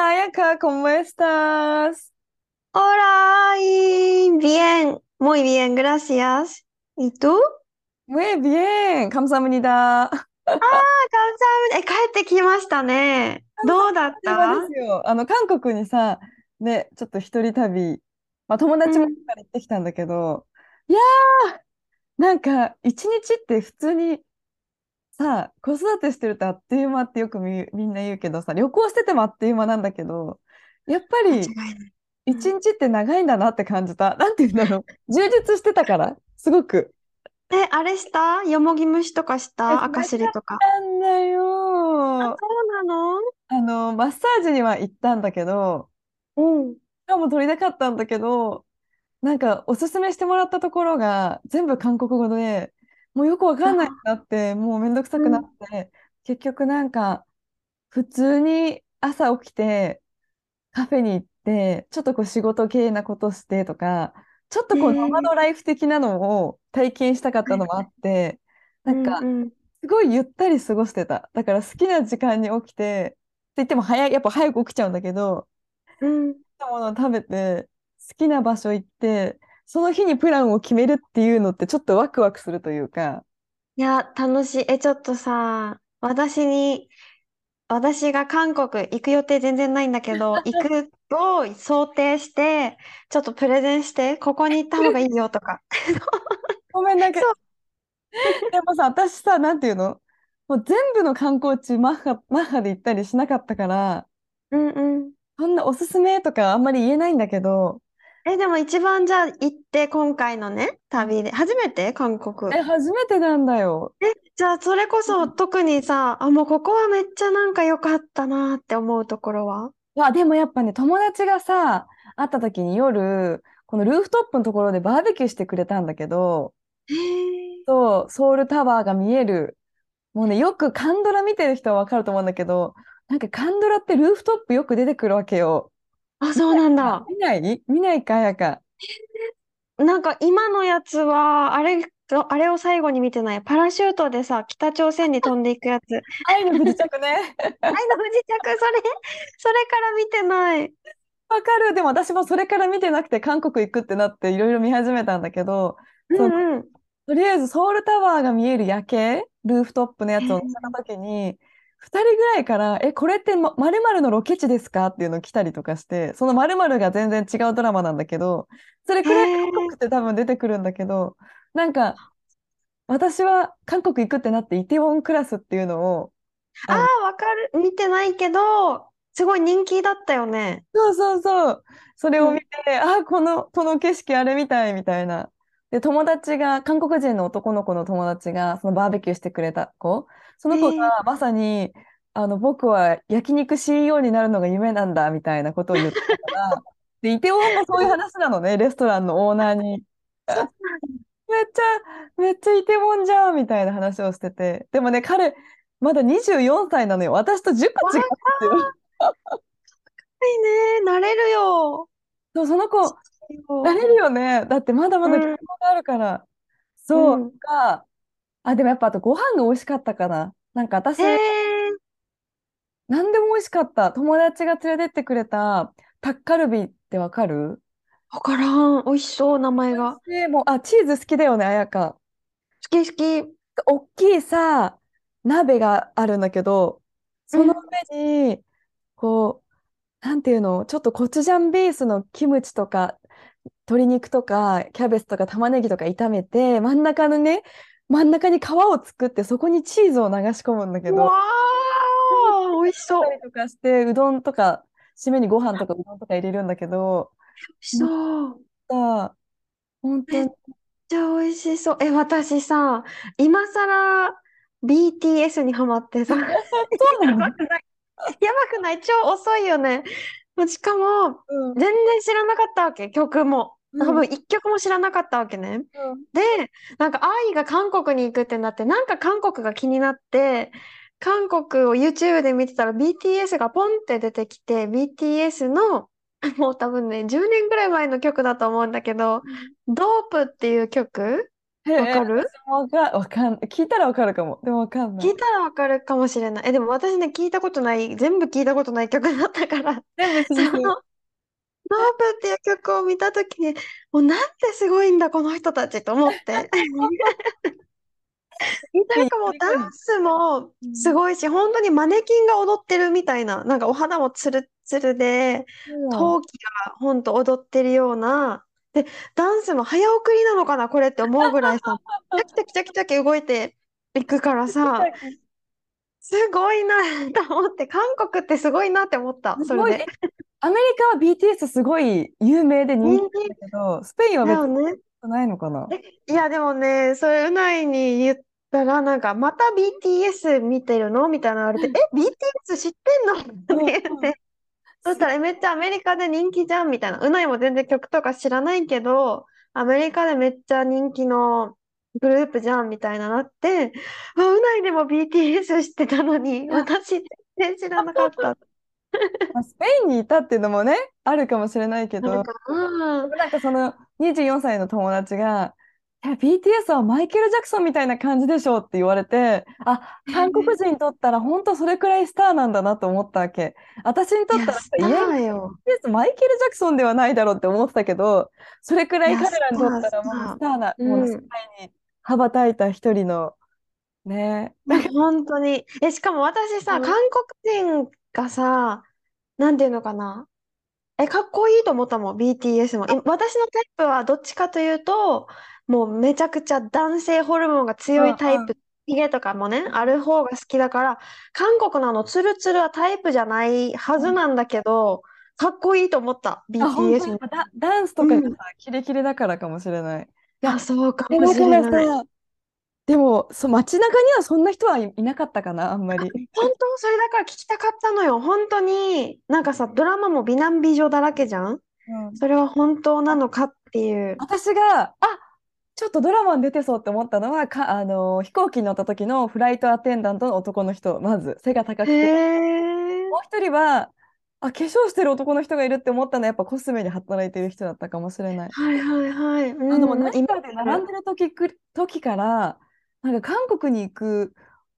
Hola, Ayaka, ¿cómo estás? Hola y bien muy bien gracias ¿y tú? Muy bien, 감사합니다. あー、감사합니다え帰ってきましたねどうだっそうたですよ。あの、韓国にさ、ね、ちょっと一人旅、まあ、友達もうんから行ってきたんだけど、いやー、なんか、一日って普通に さ、子育てしてるとあっという間ってよくみ、みんな言うけどさ、旅行しててもあっという間なんだけど、やっぱり一日って長いんだなって感じた。なんて言うんだろう。充実してたから、すごく。えあれした？よもぎ虫とかしえた赤尻とか。なんだよ。あそうなの？あの、マッサージには行ったんだけど、うん。しかも取りたかったんだけど、なんかおすすめしてもらったところが全部韓国語で、もうよくわかんないってなって、もうめんどくさくなって、結局なんか普通に朝起きてカフェに行って、ちょっとこう仕事系なことしてとか、ちょっとこうへーノマドライフ的なのを体験したかったのもあって、なんかすごいゆったり過ごしてた。だから好きな時間に起きて、って言っても早い、やっぱ早く起きちゃうんだけど、うん。好きなものを食べて、好きな場所行って、その日にプランを決めるっていうのってちょっとワクワクするというか、いや、楽しい。え、ちょっとさ、私に、私が韓国行く予定全然ないんだけど、行くを想定して、ちょっとプレゼンして、ここに行った方がいいよとか。ごめんだけそうでもさ、私さ、なんていうの？もう全部の観光地マッハ、マッハで行ったりしなかったから、うんうん。そんなおすすめとかあんまり言えないんだけど、え、でも一番じゃあ行って、今回のね、旅で、初めて？韓国。え、初めてなんだよ。じゃあそれこそ特にさ、あ、もうここはめっちゃなんか良かったなって思うところは？あ、でもやっぱね、友達がさ、会った時に夜、このルーフトップのところでバーベキューしてくれたんだけど、へえ。そう、ソウルタワーが見える。もうね、よくカンドラ見てる人はわかると思うんだけど、なんかカンドラってルーフトップよく出てくるわけよ。あ、そうなんだ。見ない？見ないか、やか。なんか今のやつは、あれが、あれを最後に見てない？パラシュートでさ、北朝鮮に飛んでいくやつ。愛の不時着ね。愛の不時着、それ、それから見てない。わかる。でも私もそれから見てなくて韓国行くってなっていろいろ見始めたんだけど、そううんうん。とりあえずソウルタワーが見える夜景、ルーフトップのやつを見せた時に、2人ぐらいから、え、これってま〇〇のロケ地ですか？っていうの来たりとかして、その〇〇が全然違うドラマなんだけど、それくらい韓国って多分出てくるんだけど、なんか、私は韓国行くってなってイテウォンクラスっていうのを、ああ、わかる。見てないけど、すごい人気だったよね。そうそうそう。それを見て、あ、この、この景色あれみたいみたいな。で、友達が、韓国人の男の子の友達が、そのバーベキューしてくれた子、その子がまさに、あの、僕は焼肉 CEO になるのが夢なんだ、みたいなことを言ってたから、で、イテウォンもそういう話なのね、レストランのオーナーに。めっちゃ、めっちゃイテウォンじゃん、みたいな話をしてて。でもね、彼、まだ24歳なのよ。私と10個違うんですよ。いいね。なれるよ。そう、その子、なれるよね。だってまだまだうん結婚があるから。そううんか。あ、でもやっぱあとご飯が美味しかったかな。なんか私。何でも美味しかった。友達が連れてってくれたタッカルビってわかる？わからん。美味しそう、名前が。でもう、あ、チーズ好きだよね、あやか。好き好き。大きいさ、鍋があるんだけど、その上に、こう、なんていうの、ちょっとコチュジャンベースのキムチとか、鶏肉とか、キャベツとか玉ねぎとか炒めて、真ん中のね、真ん中に皮を作って、そこにチーズを流し込むんだけど、うわー、美味しそう。とかして、うどんとか、締めにご飯とかうどんとか入れるんだけど、味しそう。さ、本当に、めっちゃ美味しそう。え、私さ、今更 BTS にハマってさ、そうなの？やばくない？超遅いよね。しかも、うん全然知らなかったわけ、曲も。うん多分一曲も知らなかったわけね。で、なんか愛が韓国に行くってなって、なんか韓国が気になって、韓国を YouTube で見てたら BTS がポンって出てきて、BTS の、もう多分ね、10年ぐらい前の曲だと思うんだけど、ドープっていう曲？わかる？わかわかん聞いたらわかるかも。でもわかんない。聞いたらわかるかもしれない。え、でも私ね、聞いたことない、全部聞いたことない曲だったから、そ全部新の、ープっていう曲を見たときに、もうなんてすごいんだ、この人たちと思って。なんかもうダンスもすごいし、本当にマネキンが踊ってるみたいな、なんかお肌もツルッツルで、陶器が本当踊ってるような、で、ダンスも早送りなのかな、これって思うぐらいさ、チャキチャキチャキチャキ動いていくからさ、すごいなと思って、韓国ってすごいなって思った、それで。アメリカは BTS すごい有名で人人気だけど、スペインは別に。ないのかな？いや、でもね、それ、うないに言ったら、なんか、また BTS 見てるの？みたいなの言われて、え、BTS 知ってんの？って言って、そしたら、えめっちゃアメリカで人気じゃんみたいな。うないも全然曲とか知らないけど、アメリカでめっちゃ人気のグループじゃんみたいななって、あ、うないでも BTS 知ってたのに、私全然知らなかった。まあスペインにいたっていうのもね、あるかもしれないけど、なんか、その24歳の友達が、いや BTS はマイケル・ジャクソンみたいな感じでしょって言われて、あ、韓国人にとったら本当それくらいスターなんだなと思ったわけ。私にとったらさ、いや、いや。BTS マイケル・ジャクソンではないだろうって思ってたけど、それくらい彼らにとったらスターもうスターな、うんもう世界に羽ばたいた一人の、ね。本当に。え、しかも私さ、うん韓国人がさ、なんていうのかな？え、かっこいいと思ったもん、BTS も。え私のタイプはどっちかというと、もうめちゃくちゃ男性ホルモンが強いタイうんうプ、ヒゲとかもね、ある方が好きだから、韓国のあのツルツルはタイプじゃないはずなんだけど、かっこいいと思った、あ、本当 BTS にも。ダ、ダンスとかがうんさ、キレキレだからかもしれない。いやあ、そうかでもしれない。さ、でも、そう、街中にはそんな人はい、いなかったかな、あんまり。本当それだから聞きたかったのよ。本当に、なんかさ、ドラマも美男美女だらけじゃん？うんそれは本当なのかっていう。私が、あちょっとドラマに出てそうって思ったのは、か、あの、飛行機に乗った時のフライトアテンダントの男の人、まず、背が高くへて。え。もう一人は、あ、化粧してる男の人がいるって思ったのは、やっぱコスメで働いてる人だったかもしれない。はいはいはい。うあの、もうん、ナシカで並んでる時く、時から、なんか韓国に行く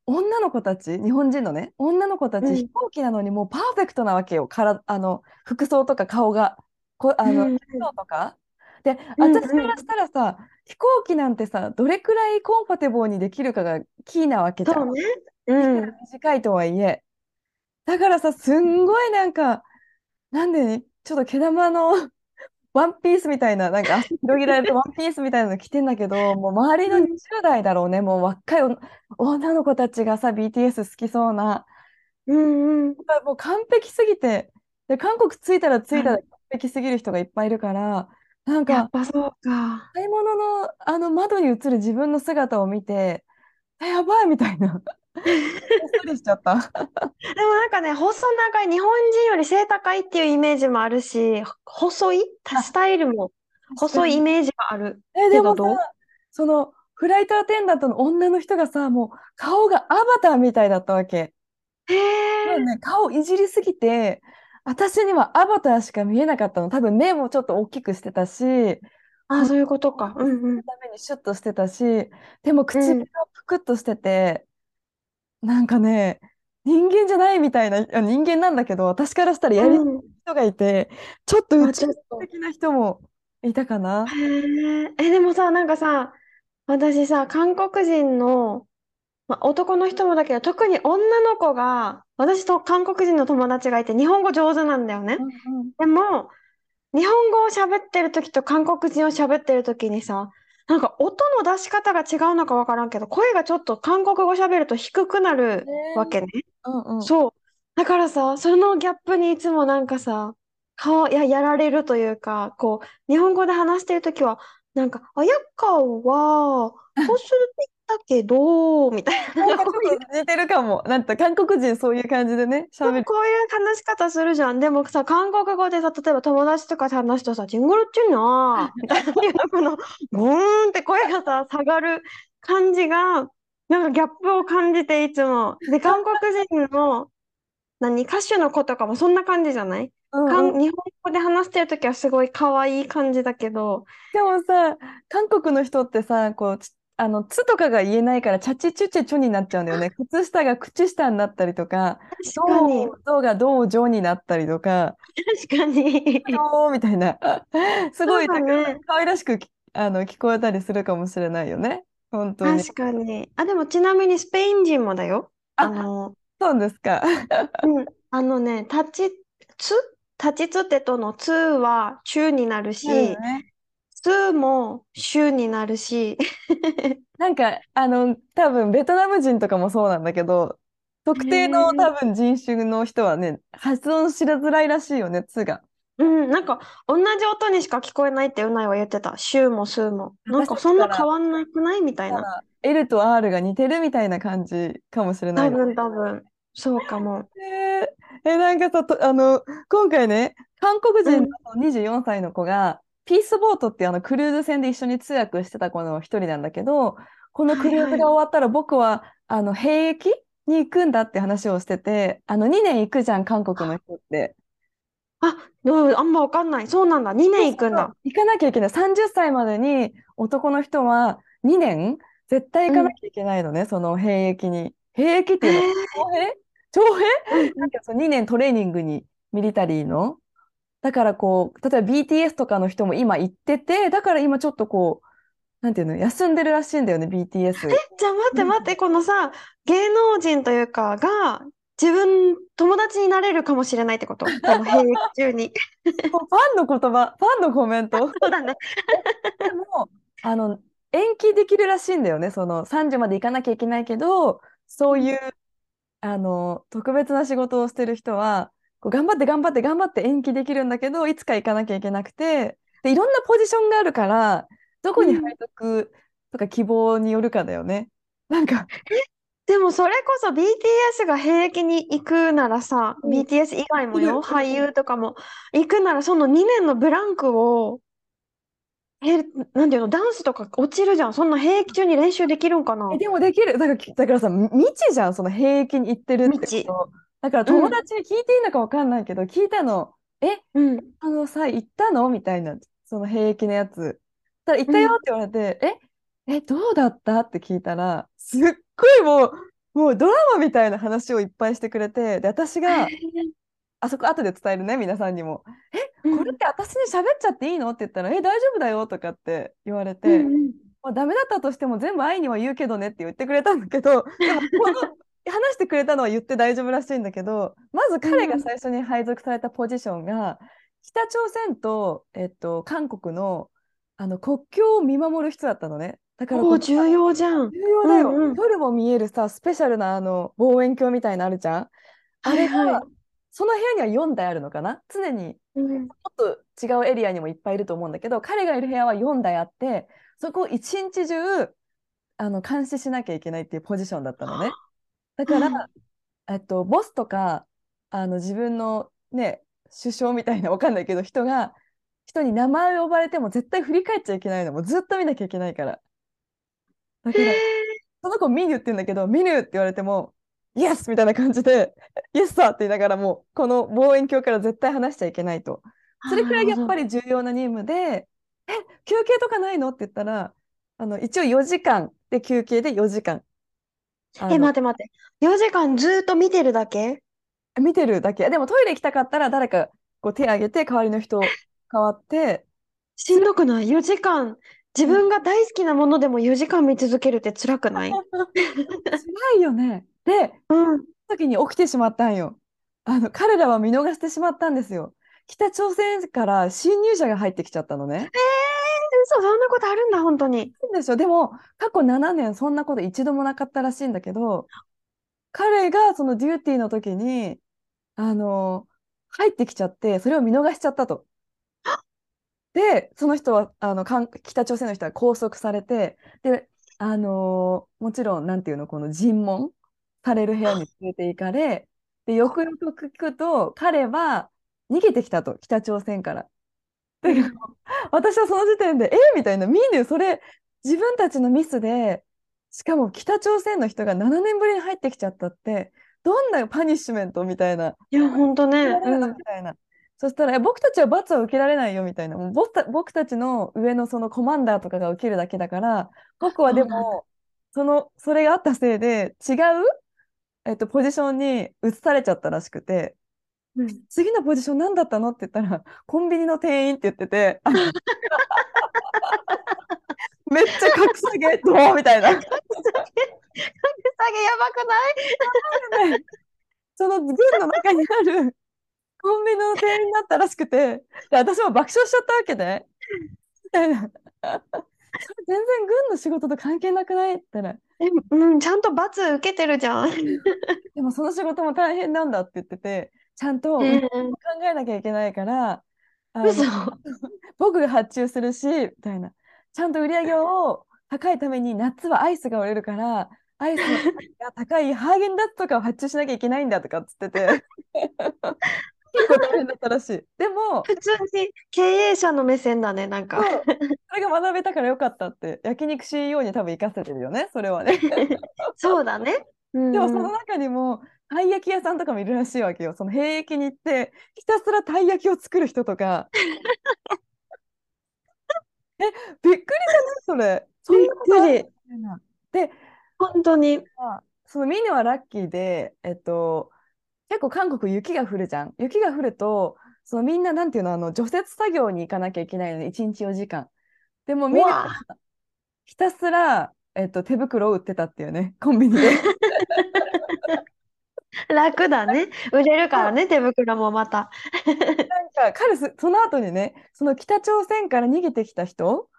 女の子たち、日本人のね、女の子たち、うん飛行機なのにもうパーフェクトなわけよ。から、あの、服装とか顔が、こ、あの、うんとか。で、うん私からしたらさ、飛行機なんてさ、どれくらいコンファテボーにできるかがキーなわけじゃ。んね。うん。短いとはいえ。だからさ、すんごいなんか、なんでね、ちょっと毛玉のワンピースみたいな、なんか足 広げられたワンピースみたいなの着てんだけど、もう周りのうん20代だろうね、もう若いお女の子たちがさ、BTS 好きそうな、うんうん。もう完璧すぎて、で、韓国着いたら着いたらは完璧すぎる人がいっぱいいるから、なんやかっ、ぱそうか。買い物のあの窓に映る自分の姿を見て、えやばいみたいな、ほっそりしちゃった。でもなんかね、細長い、日本人より背高いっていうイメージもあるし、細い？スタイルも細いイメージがある。え、でもそのフライトアテンダントの女の人がさ、もう顔がアバターみたいだったわけ。へえ。ね、顔いじりすぎて、私にはアバターしか見えなかったの。多分目もちょっと大きくしてたし、あ、そういうことか。うんうん。ためにシュッとしてたし、でも唇がぷくっとしてて、なんかね、人間じゃないみたいな、あ人間なんだけど、私からしたらやりうん。人がいて、ちょっとあ、宇宙。的な人もいたかな。へえ。え、でもさ、なんかさ、私さ、韓国人の、まあ、男の人もだけど、特に女の子が、私と韓国人の友達がいて、日本語上手なんだよね。でも、日本語を喋ってる時と韓国人を喋ってる時にさ、なんか音の出し方が違うのかわからんけど、声がちょっと韓国語喋ると低くなるわけね。うんうん。そう。だからさ、そのギャップにいつもなんかさ、顔、や、やられるというか、こう、日本語で話してるときは、なんか、あやかは、そうするたけど、みたいな。なんかちょっと似てるかも。なんか韓国人そういう感じでね、喋る。こういう話し方するじゃん。でもさ、韓国語でさ、例えば友達とかと話すとさ、ジングルチュナーみたいな、この、ゴーンって声がさ、下がる感じが、なんかギャップを感じていつも。で、韓国人の、何、歌手の子とかもそんな感じじゃない？うんうん日本語で話してるときはすごい可愛い感じだけど、でもさ、韓国の人ってさ、こう、ちあの、つとかが言えないから、チャチチュチェチョになっちゃうんだよね。靴下が口下になったりとか、確かに、どう、どうがどう上になったりとか、確かに。どうみたいな。すごい、そう。可愛らしくきあの聞こえたりするかもしれないよね。本当に。確かに。あ、でもちなみにスペイン人もだよ。ああ、の、そうですか。うん、あのね、立ちつ、立ちつてとのつは中になるなるし、ね。つも週になるし、なんか、あの、多分ベトナム人とかもそうなんだけど、特定のへ多分人種の人はね、発音しづらいらしいよね、つが。うん、なんか同じ音にしか聞こえないってうないは言ってた。週も数も。なんかそんな変わんなくないみたいな。L と R が似てるみたいな感じかもしれないね。多分多分。そうかも。えーえ、なんかさ、とあの、今回ね、韓国人うん。の24歳の子が、ピースボートってあのクルーズ船で一緒に通訳してた子の一人なんだけど、このクルーズ。が終わったら僕はあの兵役に行くんだって話をしてて、あの2年行くじゃん、韓国の人って。あ、どうあんまわかんない。そうなんだ。2そう年行くんだ。行かなきゃいけない。30歳までに男の人は2年？絶対行うん。かなきゃいけないのね、その兵役に。兵役ってへいうの。徴兵？徴兵？うんうん。なんかその2年トレーニングにミリタリーの。だからこう、例えば BTS とかの人も今行ってて、だから今ちょっとこう、なんていうの、休んでるらしいんだよね、BTS。じゃあ待って待って、このさ、芸能人というかが自分、友達になれるかもしれないってこと？この兵役中に。ファンの言葉、ファンのコメント。そうだね。でも、あの、延期できるらしいんだよね。その30まで行かなきゃいけないけど、そういう、あの、特別な仕事をしてる人は、こう頑張って頑張って頑張って延期できるんだけど、いつか行かなきゃいけなくて、で、いろんなポジションがあるから、どこうん。に配属とか希望によるかだよね。なんか、でもそれこそ BTS が兵役に行くならさ、うん、BTS 以外もよ、いる、俳優とかも行くならその2年のブランクを、え、なんていうの、ダンスとか落ちるじゃん。そんな兵役中に練習できるんかえ、なでもできる。だから、だからさ、み未知じゃん、その兵役に行ってるってこ。と。だからうん、友達に聞いていいのか分かんないけど、聞いたの。え、うん、あのさ、行ったの？みたいな、その兵役のやつ。たら行っうん。たよって言われて、え、え、どうだった？って聞いたら、すっごいもう、もうドラマみたいな話をいっぱいしてくれて、で、私へが、えあそこ後で伝えるね、皆さんにも。え、うん、これって私に喋っちゃっていいの？って言ったら、え、大丈夫だよとかって言われうん、て、うん。まあ、ダメだったとしても全部愛には言うけどねって言ってくれたんだけど、でもこの話してくれたのは言って大丈夫らしいんだけど、まず彼がうん最初に配属されたポジションが、北朝鮮と、えっと、韓国の、あの国境を見守る人だったのね。だからお重要じゃん。重要うだよ。ん、うん。夜も見えるさ、スペシャルなあの望遠鏡みたいなのあるじゃん。あれはいはい。が、その部屋には4台あるのかな？常にうん、もっと違うエリアにもいっぱいいると思うんだけど、彼がいる部屋は4台あって、そこを一日中あの監視しなきゃいけないっていうポジションだったのね。だから、うんえっと、ボスとかあの自分のね、首相みたいなわかんないけど、人が、人に名前を呼ばれても絶対振り返っちゃいけないの。もうずっと見なきゃいけないから。だへから、えその子ミニュって言うんだけど、ミニュって言われても、イエスみたいな感じで、イエスさって言いながらもう、この望遠鏡から絶対離しちゃいけないと。そあれくらい。やっぱり重要な任務で、え、休憩とかないの？って言ったら、あの一応4時間で休憩で4時間。あえ、の待って待って。4時間ずっと見てるだけ？見てるだけ。でもトイレ行きたかったら誰かこう手挙げて代わりの人 変わって、しんどくない ?4 時間。自うん分が大好きなものでも4時間見続けるって辛くない？辛いよね。で、うん。時に起きてしまったんよ。あの彼らは見逃してしまったんですよ。北朝鮮から侵入者が入ってきちゃったのね。えー、嘘、そんなことあるんだ、本当に。でしょ。でも過去7年そんなこと一度もなかったらしいんだけど、彼がそのデューティーの時に、あの、入ってきちゃって、それを見逃しちゃったと。で、その人は、あの、韓北朝鮮の人は拘束されて、で、あのーもちろん、なんていうの、この尋問される部屋に連れて行かれ、で、よくよく聞くと、彼は逃げてきたと、北朝鮮から。だけど、私はその時点で、えみたいな、ミーヌ、それ、自分たちのミスで、しかも北朝鮮の人が7年ぶりに入ってきちゃったって、どんなパニッシュメントみたいな、いや、ほんとね。みたいな。そしたら、え僕たちは罰は受けられないよみたいな。もう僕た、僕たちの上のそのコマンダーとかが受けるだけだから、僕はでも、その、それがあったせいで、違う、えっと、ポジションに移されちゃったらしくて、うん。次のポジション何だったのって言ったら、コンビニの店員って言ってて、めっちゃ格下げ、どうみたいな。下げやばくない？その軍の中にあるコンビニの店員だったらしくて、で私も爆笑しちゃったわけで、みたいな。全然軍の仕事と関係なくない？って言ったら、え、うん、ちゃんと罰受けてるじゃん。でもその仕事も大変なんだって言ってて、ちゃんとうん考えなきゃいけないから、あの嘘。僕が発注するし、みたいな。ちゃんと売り上げを高いために夏はアイスが売れるから、アイスのが高いハーゲンダッツとかを発注しなきゃいけないんだとかっつってて、結構大変だったらしい。でも、普通に経営者の目線だね、なんか。そうそれが学べたからよかったって、焼肉 CEO に多分生かせてるよね、それはね。そうだね。うんでもその中にも、たい焼き屋さんとかもいるらしいわけよ。その兵役に行って、ひたすらたい焼きを作る人とか。え、びっくりじゃないそれ。そんなことあるびっくりで、本当に。まあそのミネはラッキーで、えっと、結構韓国雪が降るじゃん。雪が降ると、そのみんななんていうの、あの除雪作業に行かなきゃいけないのに、1日4時間。でもミネはわひたすら、えっと、手袋を売ってたっていうね、コンビニで。楽だね。売れるからね、手袋もまた。なんか彼す、その後にね、その北朝鮮から逃げてきた人、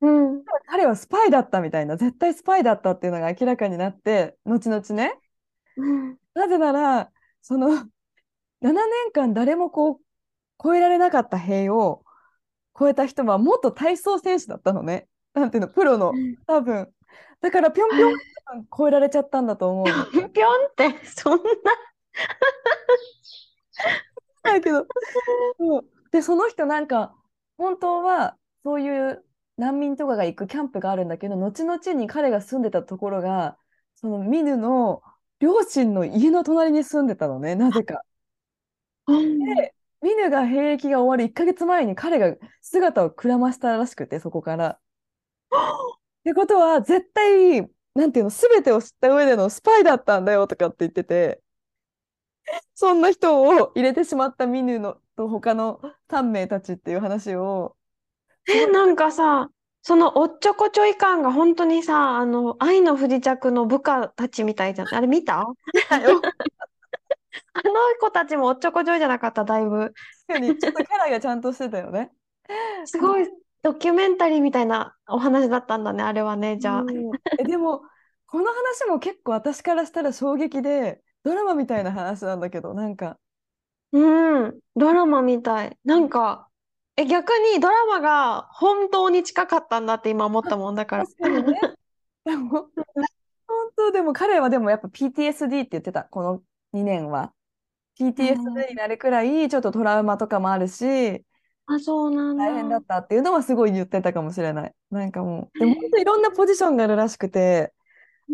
うん。彼はスパイだったみたいな、絶対スパイだったっていうのが明らかになって、後々ね。うんなぜなら、その7年間誰もこう、超えられなかった塀を超えた人は元体操選手だったのね。なんていうの、プロの、多分。だからぴょんぴょん超えられちゃったんだと思うの。ぴょんぴょんって、そんな。だけど、そうで、その人なんか、本当はそういう難民とかが行くキャンプがあるんだけど、後々に彼が住んでたところが、そのミヌの両親の家の隣に住んでたのね、なぜか。で、ミヌが兵役が終わる1ヶ月前に彼が姿をくらましたらしくて、そこから。ってことは、絶対、なんていうの、すべてを知った上でのスパイだったんだよとかって言ってて、そんな人を入れてしまったミヌのと他の3名たちっていう話を、え、なんかさ、そのおっちょこちょい感が本当にさ、あの、愛の不時着の部下たちみたいじゃん。あれ見た？あの子たちもおっちょこちょいじゃなかった、だいぶ。確かにちょっとキャラがちゃんとしてたよね。すごいドキュメンタリーみたいなお話だったんだね、あれはね、じゃあ。うんえでも、この話も結構私からしたら衝撃で、ドラマみたいな話なんだけど、なんか、うん、ドラマみたい。なんか、え、逆にドラマが本当に近かったんだって今思ったもんだから。確かにね。でも、本当、でも彼はでもやっぱ PTSD って言ってた、この2年は。PTSD になるくらい、ちょっとトラウマとかもあるし、あ、そうなん大変だだ。ったっていうのはすごい言ってたかもしれない。なんかもう、でも本当いろんなポジションがあるらしくて、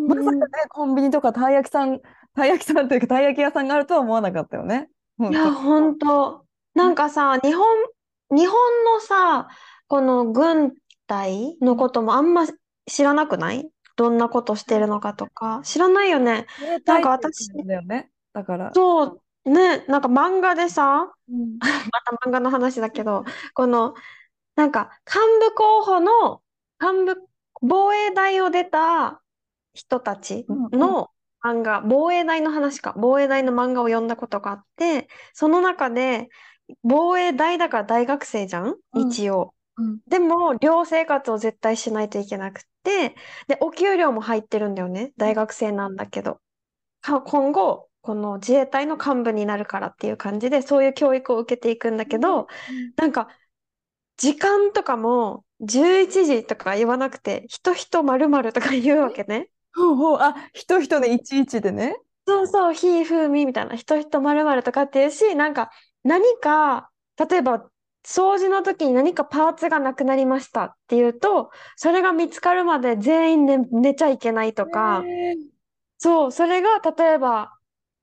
まさかね、コンビニとかたい焼きさん、たい焼きさんというか、たい焼き屋さんがあるとは思わなかったよね。本いや、当本当。なんかさ、日本、日本のさ、この軍隊のこともあんま知らなくない？どんなことしてるのかとか。知らないよね。なんか私だよね。だから。そう、ね、なんか漫画でさ、うんまた漫画の話だけど、この、なんか幹部候補の、幹部、防衛大を出た人たちの漫画、防衛大の話か、防衛大の漫画を読んだことがあって、その中で、防衛大だから大学生じゃん？うん一応。うんでも、寮生活を絶対しないといけなくって、で、お給料も入ってるんだよね。大学生なんだけど。か今後、この自衛隊の幹部になるからっていう感じで、そういう教育を受けていくんだけど、なんか、時間とかも11時とか言わなくて、人人まるまるとか言うわけね。ほうほう、あ、人人でいちいちでね。そうそう、ひふみみたいな、人人まるまるとかっていうし、なんか何か、例えば掃除の時に何かパーツがなくなりましたっていうと、それが見つかるまで全員寝、寝ちゃいけないとか、そう、それが例えば、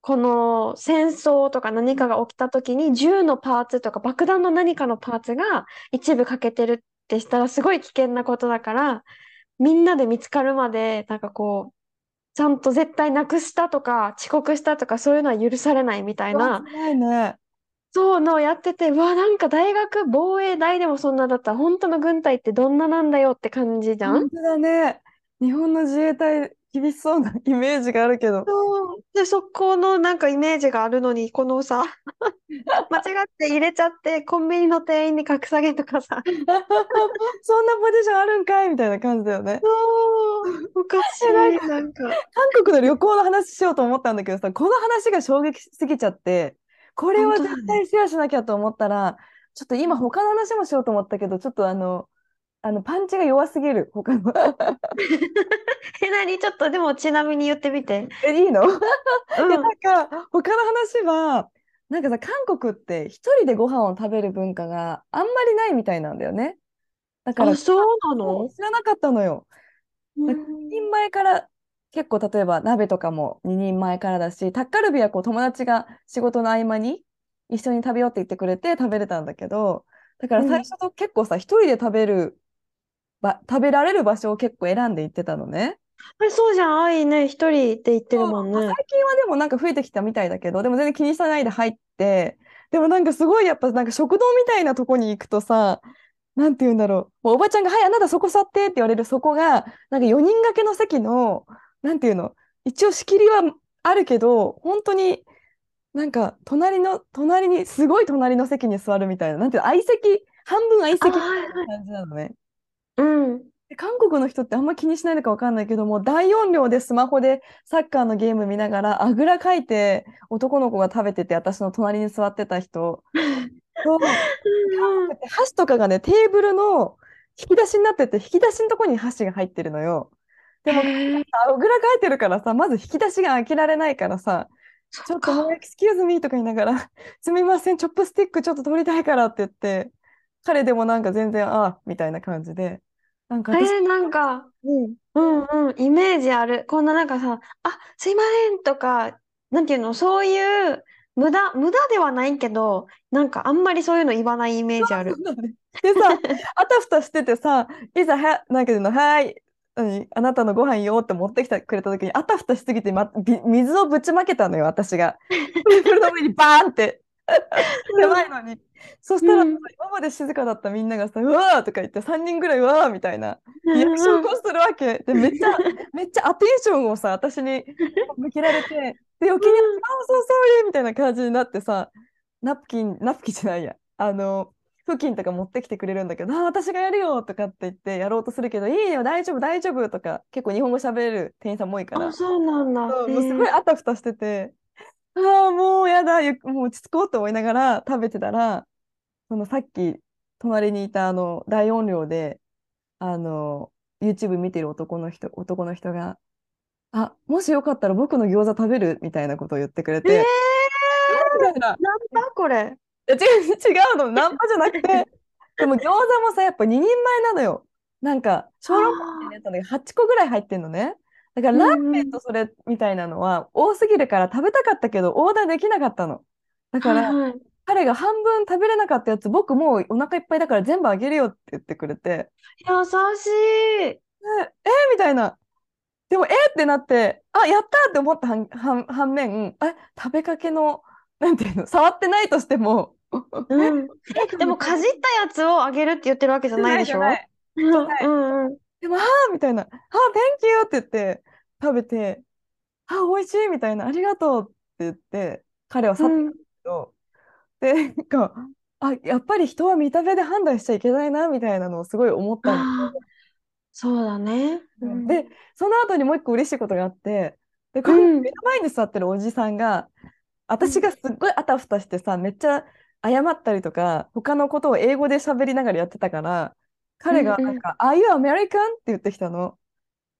この戦争とか何かが起きた時に銃のパーツとか爆弾の何かのパーツが一部欠けてるってしたらすごい危険なことだから、みんなで見つかるまで、なんかこう、ちゃんと絶対なくしたとか遅刻したとかそういうのは許されないみたいな、辛いね。そうのをやってて、うわ、なんか大学防衛大でもそんなだったら本当の軍隊ってどんななんだよって感じじゃん本当だね。日本の自衛隊厳しそうなイメージがあるけど。そう。で、そこのなんかイメージがあるのに、このさ、間違って入れちゃって、コンビニの店員に格下げとかさ、そんなポジションあるんかいみたいな感じだよね。そう、おかしい、なんか。韓国の旅行の話しようと思ったんだけどさ、この話が衝撃すぎちゃって、これは絶対シェアしなきゃと思ったら、ちょっと今他の話もしようと思ったけど、ちょっとあの、あのパンチが弱すぎる、他の。え、何ちょっとでもちなみに言ってみて。え、いいの？うん。なんか、他の話は、なんかさ、韓国って一人でご飯を食べる文化があんまりないみたいなんだよね。だから、あ、そうなの？知らなかったのよ。うなんか一人前から結構例えば鍋とかも2人前からだしタッカルビはこう友達が仕事の合間に一緒に食べようって言ってくれて食べれたんだけどだから最初と結構さ一人で食べるば食べられる場所を結構選んで行ってたのね。え、そうじゃん。愛ね、一人って言ってるもんね。最近はでもなんか増えてきたみたいだけどでも全然気にしないで入ってでもなんかすごいやっぱなんか食堂みたいなとこに行くとさなんて言うんだろうもうおばちゃんが「はいあなたそこ座って」って言われるそこがなんか4人掛けの席のなんていうの一応仕切りはあるけど本当になんか隣の隣にすごい隣の席に座るみたいななんていうの相席半分相席みたいな感じなのね。うん。で韓国の人ってあんま気にしないのかわかんないけども大音量でスマホでサッカーのゲーム見ながらあぐらかいて男の子が食べてて私の隣に座ってた人。そう。うんで箸とかがねテーブルの引き出しになってて引き出しのとこに箸が入ってるのよ。でもあぐらかいてるからさまず引き出しが開けられないからさちょっともうエクスキューズミーとか言いながらすみませんチョップスティックちょっと取りたいからって言って彼でもなんか全然ああみたいな感じでなんか私、えー、なんか、うんうんうん、イメージある。こんななんかさ、あ、すいませんとか、なんていうの、そういう、無駄、無駄ではないけど、なんかあんまりそういうの言わないイメージある。でさ、あたふたしててさ、いざは、なんかいうの、はーい、何あなたのご飯よって持ってきてくれた時に、あたふたしすぎて、ま、び水をぶちまけたのよ、私が。テーブルの上にバーンって。狭いのに。そしたら今まで静かだったみんながさ、うわーとか言って、3人ぐらい、うわーみたいなリアクションをするわけ。で、めっちゃ、めっちゃアテンションをさ、私に向けられて、で、余計に、うんあ、そう、ソーリーみたいな感じになってさ、ナプキン、ナプキンじゃないや、あの、布巾とか持ってきてくれるんだけど、あ、私がやるよとかって言ってやろうとするけど、いいよ、大丈夫、大丈夫とか、結構日本語喋れる店員さんも多いから。あ、、そうなんだ。すごいー。あたふたしてて、ああ、もうやだ、ゆもう落ち着こうと思いながら食べてたら、そのさっき隣にいたあの大音量で、あの、YouTube 見てる男の人、男の人が、あ、もしよかったら僕の餃子食べる？みたいなことを言ってくれえて、ー、みたいな、なんだこれ？違う、違うの、ナンパじゃなくて、でも餃子もさ、やっぱ2人前なのよ。なんか、小籠包みたいなやつなんだけど、8個ぐらい入ってんのね。だから、ラーメンとそれみたいなのは多すぎるから食べたかったけど、オーダーできなかったの。だから、彼が半分食べれなかったやつ、僕もうお腹いっぱいだから全部あげるよって言ってくれて、優しい。え、えみたいな。でも、えってなって、あ、やったって思った反、面、え、食べかけの、なんていうの、触ってないとしても、うん。え、でもかじったやつをあげるって言ってるわけじゃないでしょ？うん。でも、あーみたいな、あ、Thank you って言って食べて、あ、美味しいみたいな、ありがとうって言って、彼は去ったんだけど、で、なんか、あ、やっぱり人は見た目で判断しちゃいけないな、みたいなのをすごい思ったんああ、そうだね。うん。で、その後にもう一個嬉しいことがあって、で、こうん。の目の前に座ってるおじさんが、私がすっごいあたふたしてさ、めっちゃ謝ったりとか、他のことを英語で喋りながらやってたから、彼がうんうんなんか、Are you American? って言ってきたの。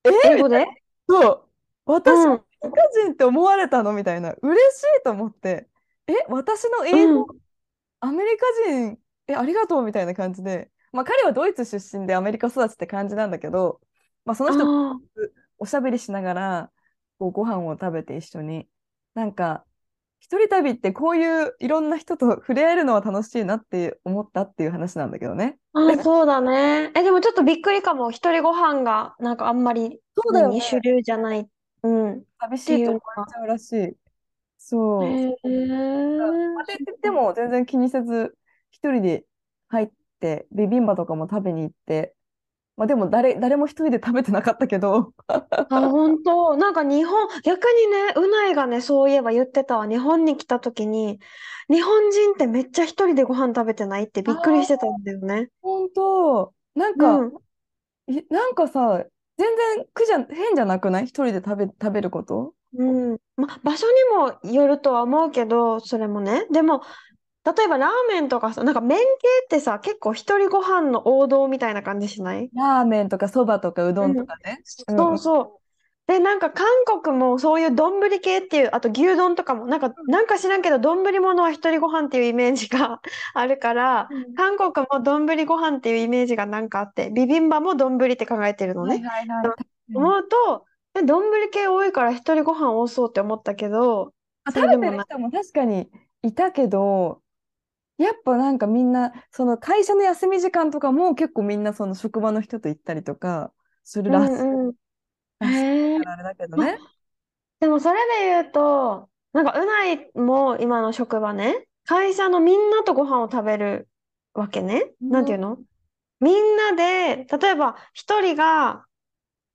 英語で？そう。私、うんアメリカ人って思われたの？みたいな。嬉しいと思って。え、私の英語、アメリカ人、え、ありがとう？みたいな感じで。まあ彼はドイツ出身でアメリカ育ちって感じなんだけど、まあその人おしゃべりしながら、こうご飯を食べて一緒に。なんか、一人旅ってこういういろんな人と触れ合えるのは楽しいなって思ったっていう話なんだけどね。ーあ、そうだね。え、でもちょっとびっくりかも。一人ご飯が、なんかあんまり、そうだよね何主流じゃない。うん。寂しいと思われちゃうらしい。そう。へまあえ。ででも全然気にせず、一人で入って、ビビンバとかも食べに行って、まあでも誰、誰も一人で食べてなかったけど、あ、本当？なんか日本、逆にね、うないがね、そういえば言ってたわ。日本に来た時に、日本人ってめっちゃ一人でご飯食べてないってびっくりしてたんだよね。本当、なんうか、ん。いなんかさ、全然苦じゃ、変じゃなくない？一人で食べ、食べること？うん。ま、場所にもよるとは思うけど、それもね。でも、例えばラーメンとかさ、なんか麺系ってさ、結構一人ご飯の王道みたいな感じしない？ラーメンとかそばとかうどんとかね。うんそうそう。で、なんか韓国もそういう丼系っていう、あと牛丼とかも、なんか、なんか知らんけど、丼物は一人ご飯っていうイメージが あるから、韓国も丼ご飯っていうイメージがなんかあって、ビビンバも丼って考えてるのはいね。はいはい。思うと、え丼系多いから一人ご飯多そうって思ったけど、あそうでもない。食べてる人も確かにいたけど、やっぱなんかみんな、その会社の休み時間とかも結構みんなその職場の人と行ったりとかするうらしい。あれだけどね。でもそれで言うと、なんかうないも今の職場ね、会社のみんなとご飯を食べるわけね。なんていうの？みんなで、例えば一人が、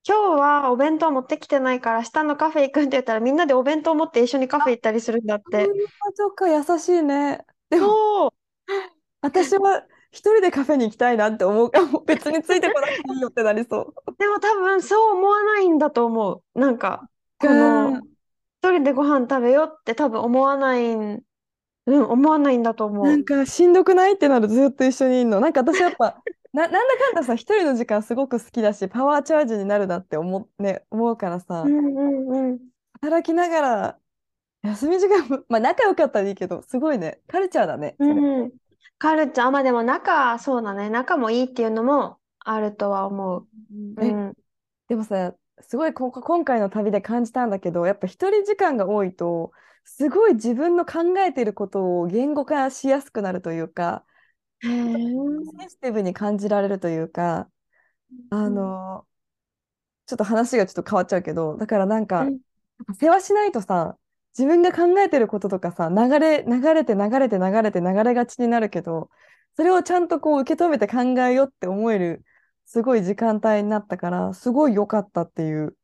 今日はお弁当持ってきてないから下のカフェ行くって言ったらみんなでお弁当持って一緒にカフェ行ったりするんだって。そか、優しいね。でも。私は一人でカフェに行きたいなって思うかも。別についてこなくていいよってなりそう。でも多分そう思わないんだと思う。なんか、こうの、ん一人でご飯食べようって多分思わないん、うん、思わないんだと思う。なんかしんどくないってなるとずっと一緒にいるの。なんか私やっぱ、な、なんだかんださ、一人の時間すごく好きだし、パワーチャージになるなって思う、ね、思うからさ、うんうんうん。働きながら、休み時間も、まあ仲良かったらいいけど、すごいね、カルチャーだね。それうん。カルチャー、まあでも仲、そうだね。仲もいいっていうのもあるとは思う。うえ、ん。でもさ、すごいこ今回の旅で感じたんだけど、やっぱ一人時間が多いと、すごい自分の考えていることを言語化しやすくなるというか、へえ。センシティブに感じられるというか、あの、ちょっと話がちょっと変わっちゃうけど、だからなんか、うん世話しないとさ、自分が考えてることとかさ、流れ、流れて流れて流れて流れがちになるけど、それをちゃんとこう受け止めて考えようって思える、すごい時間帯になったから、すごい良かったっていう。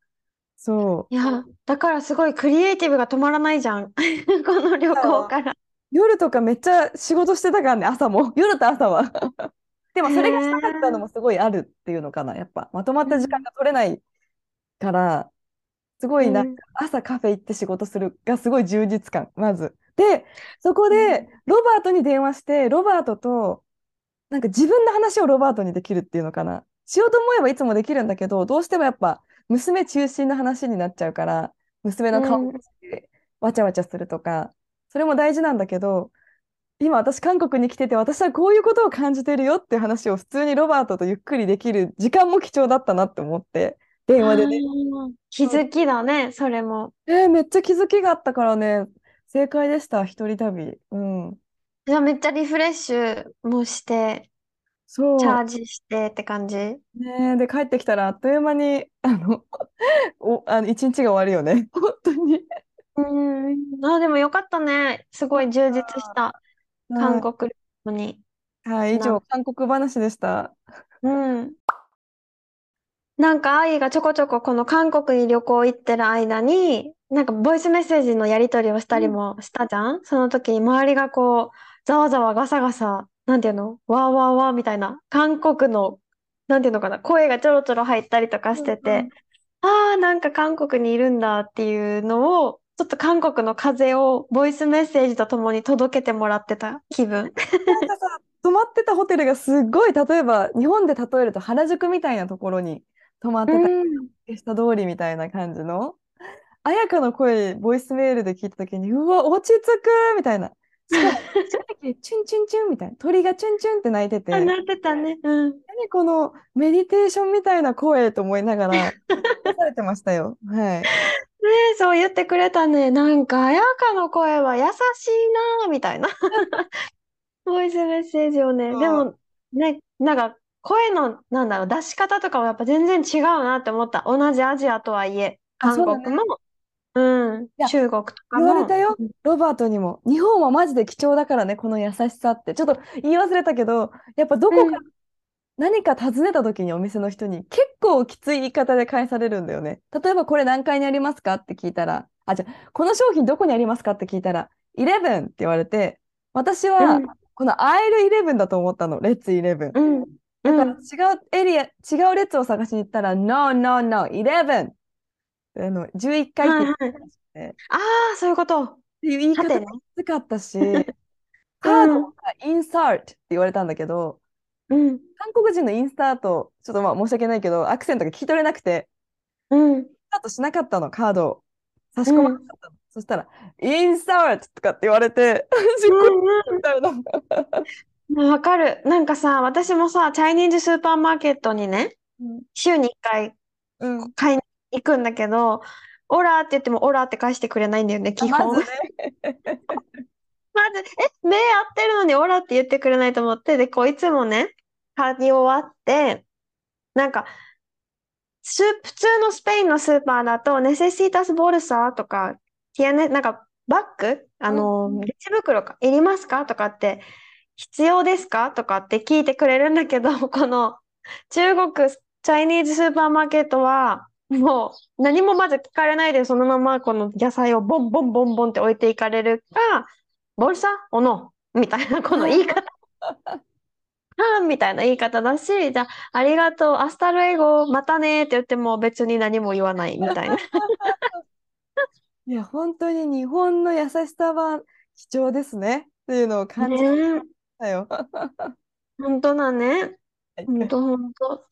そう。いや、だからすごいクリエイティブが止まらないじゃん。この旅行から。夜とかめっちゃ仕事してたからね、朝も。夜と朝は。でもそれがしたかったのもすごいあるっていうのかな、やっぱ。まとまった時間が取れないから、すごいなんか朝カフェ行って仕事するがすごい充実感、まず。で、そこでロバートに電話して、ロバートと、なんか自分の話をロバートにできるっていうのかな。しようと思えばいつもできるんだけど、どうしてもやっぱ娘中心の話になっちゃうから、娘の顔をわちゃわちゃするとか、それも大事なんだけど、今私韓国に来てて私はこういうことを感じてるよって話を普通にロバートとゆっくりできる時間も貴重だったなって思って、電話でね。気づきだね、それも。えーめっちゃ気づきがあったからね、正解でした、一人旅。うん。じゃあめっちゃリフレッシュもして、そう。チャージしてって感じねえで、帰ってきたらあっという間に、あの、お、あの、一日が終わるよね。本当に。うん。あ、でもよかったね。すごい充実した韓は国旅行に。い、はい、以な上、韓国話でした。うん。なんか、愛がちょこちょここの韓国に旅行行ってる間に、なんかボイスメッセージのやり取りをしたりもしたじゃん？その時に周りがこう、ざわざわガサガサ、なんていうの？わーわーわーみたいな、韓国の、なんていうのかな、声がちょろちょろ入ったりとかしてうんて、ああ、なんか韓国にいるんだっていうのを、ちょっと韓国の風をボイスメッセージとともに届けてもらってた気分。なんかさ、泊まってたホテルがすっごい例えば日本で例えると原宿みたいなところに泊まってたうん。下通りみたいな感じの彩香の声ボイスメールで聞いた時にうわ落ち着くみたいなしかも チュンチュンチュンみたいな鳥がチュンチュンって鳴いててあ、何なってたね。うん。このメディテーションみたいな声と思いながら されてましたよはいねえ、そう言ってくれたね。なんか、彩香の声は優しいな、みたいな。ボイスメッセージをね。でも、ね、なんか、声の、なんだろう、出し方とかもやっぱ全然違うなって思った。同じアジアとはいえ、韓うだね。国も、うん、いや中国とか言われも。たよ。ロバートにも。日本はマジで貴重だからねこの優しさって。ちょっと言い忘れたけどやっぱどこかうん。何か尋ねた時にお店の人に結構きつい言い方で返されるんだよね。例えばこれ何階にありますかって聞いたら、あ、じゃあこの商品どこにありますかって聞いたら、11って言われて、私はうん。このアイル11だと思ったの、レッツ11。うん、だうん。から違うエリア、違う列を探しに行ったら、No, no, no, 11! あの11階って言ってたああ、そういうこと。ていう言い方きつかったし、カードがインサートって言われたんだけど、うん、韓国人のインスタート、ちょっとまあ申し訳ないけど、アクセントが聞き取れなくて、うん。スタートしなかったの、カードを。差し込まなかったの。そしたら、インサートとかって言われて、しっくりみたいな。うんわかる。なんかさ、私もさ、チャイニーズスーパーマーケットにね、うん週に1回うん。買いに行くんだけど、オラって言ってもオラって返してくれないんだよね、基本。まずね。まず、え、目合ってるのにオラって言ってくれないと思って、で、こういつもね、買い終わって、なんか、スー普通のスペインのスーパーだと、ネセシータスボルサとか、ティアネ、なんか、バッグ？あの、うんレジ袋か、いりますか？とかって、必要ですか？とかって聞いてくれるんだけど、この中国、チャイニーズスーパーマーケットは、もう何もまず聞かれないで、そのままこの野菜をボンボンボンボンって置いていかれるか、bolsa o no？みたいなこの言い方。あみたいな言い方だし、じゃあ、ありがとう、 hasta luego、またねって言っても別に何も言わないみたいな。いや、本当に日本の優しさは貴重ですね。っていうのを感じまねしたよ。本当だね。はい本当本当。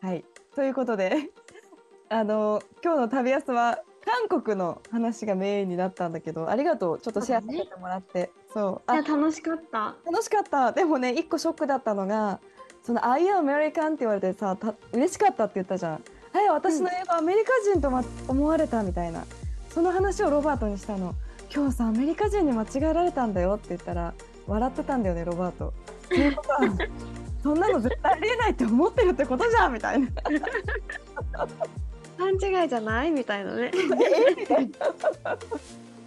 はい。ということで、あの、今日の旅安は韓国の話がメインになったんだけど、ありがとう。ちょっとシェアさせてもらって。そう。あいや、楽しかった。楽しかった。でもね、一個ショックだったのが、その、Are you American? って言われてさ、た嬉しかったって言ったじゃん。はい、私の英語アメリカ人と、ま、思われたみたいな。その話をロバートにしたの。今日さ、アメリカ人に間違えられたんだよって言ったら、笑ってたんだよね、ロバート。っていうことは そんなの絶対ありえないって思ってるってことじゃんみたいな。勘違いじゃない？みたいなね。っ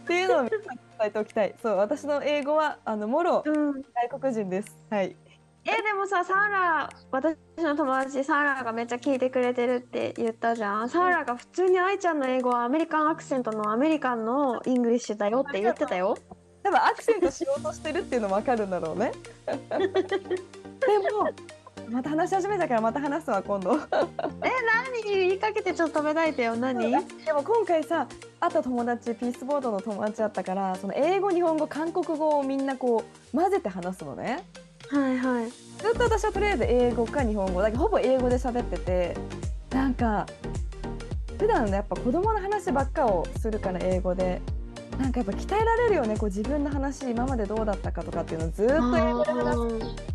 ていうのを皆さんに伝えておきたい。そう、私の英語はあのもろうん。外国人です。はい。え、でもさ、サーラ、私の友達、サーラがめっちゃ聞いてくれてるって言ったじゃん。サーラが普通に愛ちゃんの英語は American accent の American の English だよって言ってたよ。多分アクセントしようとしてるっていうのわかるんだろうね。でもまた話し始めたからまた話すわ今度。え、何？言いかけてちょっと止めないでよ。何？でも今回さ会った友達ピースボードの友達だったからその英語日本語韓国語をみんなこう混ぜて話すのね。はいはい。ずっと私はとりあえず英語か日本語だけどほぼ英語で喋っててなんか普段ねやっぱ子供の話ばっかをするから英語でなんかやっぱ鍛えられるよねこう自分の話今までどうだったかとかっていうのをずっと英語で話す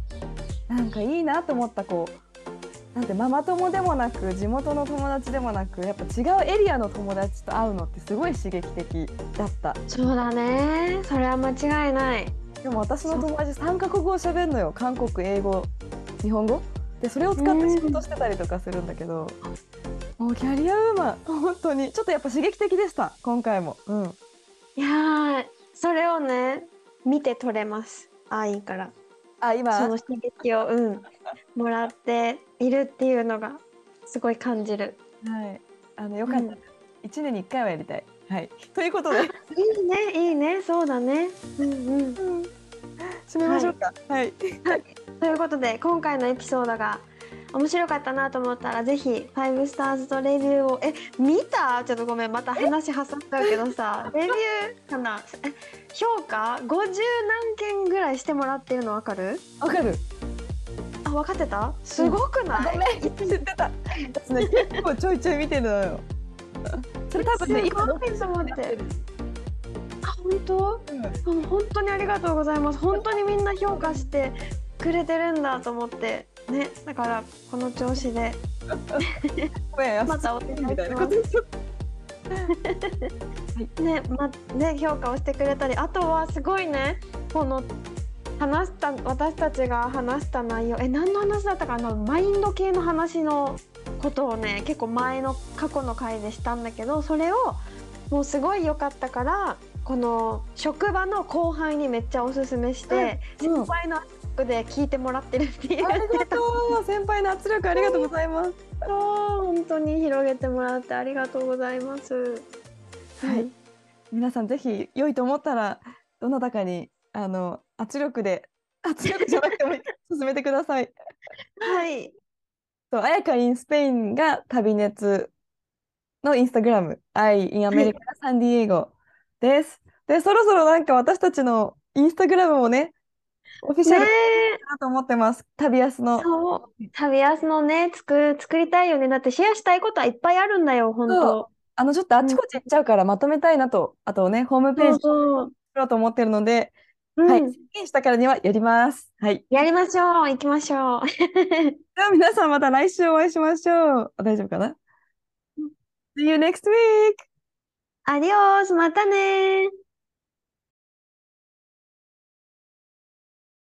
なんかいいなと思ったこうなんてママ友でもなく地元の友達でもなくやっぱ違うエリアの友達と会うのってすごい刺激的だったそうだね。それは間違いない。でも私の友達3カ国語喋るのよ。韓国英語日本語。でそれを使って仕事してたりとかするんだけど。もうキャリアウーマン。本当に。ちょっとやっぱ刺激的でした。今回も。うん。いやー、それをね、見て取れます。愛から。あ今？その刺激を、うん、もらっているっていうのがすごい感じる。はい。あのよかった、うん。一1年に1回はやりたい。はい。ということで。いいね、いいね、そうだね。うん。うん。締めましょうか。はい、ということで今回のエピソードが面白かったなと思ったらぜひ5スターズとレビューをえ見た？ちょっとごめんまた話挟んじゃうけどさ。レビューかな？え評価？50何件ぐらいしてもらってるの分かる？わかる。あ分かってた？すごくない、ごめん知ってた。結構ちょいちょい見てるのよ。それ多分ねすごいと思って。あ本当？うん。うん本当にありがとうございます。本当にみんな評価してくれてるんだと思って。ねだからこの調子で。またお願いします。ねまね評価をしてくれたり。あとはすごいね。この話した私たちが話した内容。え何の話だったか。なマインド系の話のことをね結構前の過去の回でしたんだけどそれをもうすごい良かったからこの職場の後輩にめっちゃおすすめして、うんうん先輩の圧力で聞いてもらってるっていうありがとう先輩の圧力ありがとうございますそう本当に広げてもらってありがとうございます。はい皆さんぜひ良いと思ったらどなたかにあの圧力で圧力じゃなくてもいい進めてください。はい。そう、あやか in スペインが旅熱のインスタグラム、I in アメリカサンディエゴです。で、そろそろなんか私たちのインスタグラムもね、オフィシャルねだなと思ってます。旅安の。そう。旅安のね、作、作りたいよね。だってシェアしたいことはいっぱいあるんだよ、本当。あの、ちょっとあちこち行っちゃうからまとめたいなと、あとね、ホームページ作。ろうと思ってるので、うんはい、宣言したからにはやります。はい。やりましょう。行きましょう。では皆さんまた来週お会いしましょう。あ大丈夫かな ?See you next week! アディオス、またね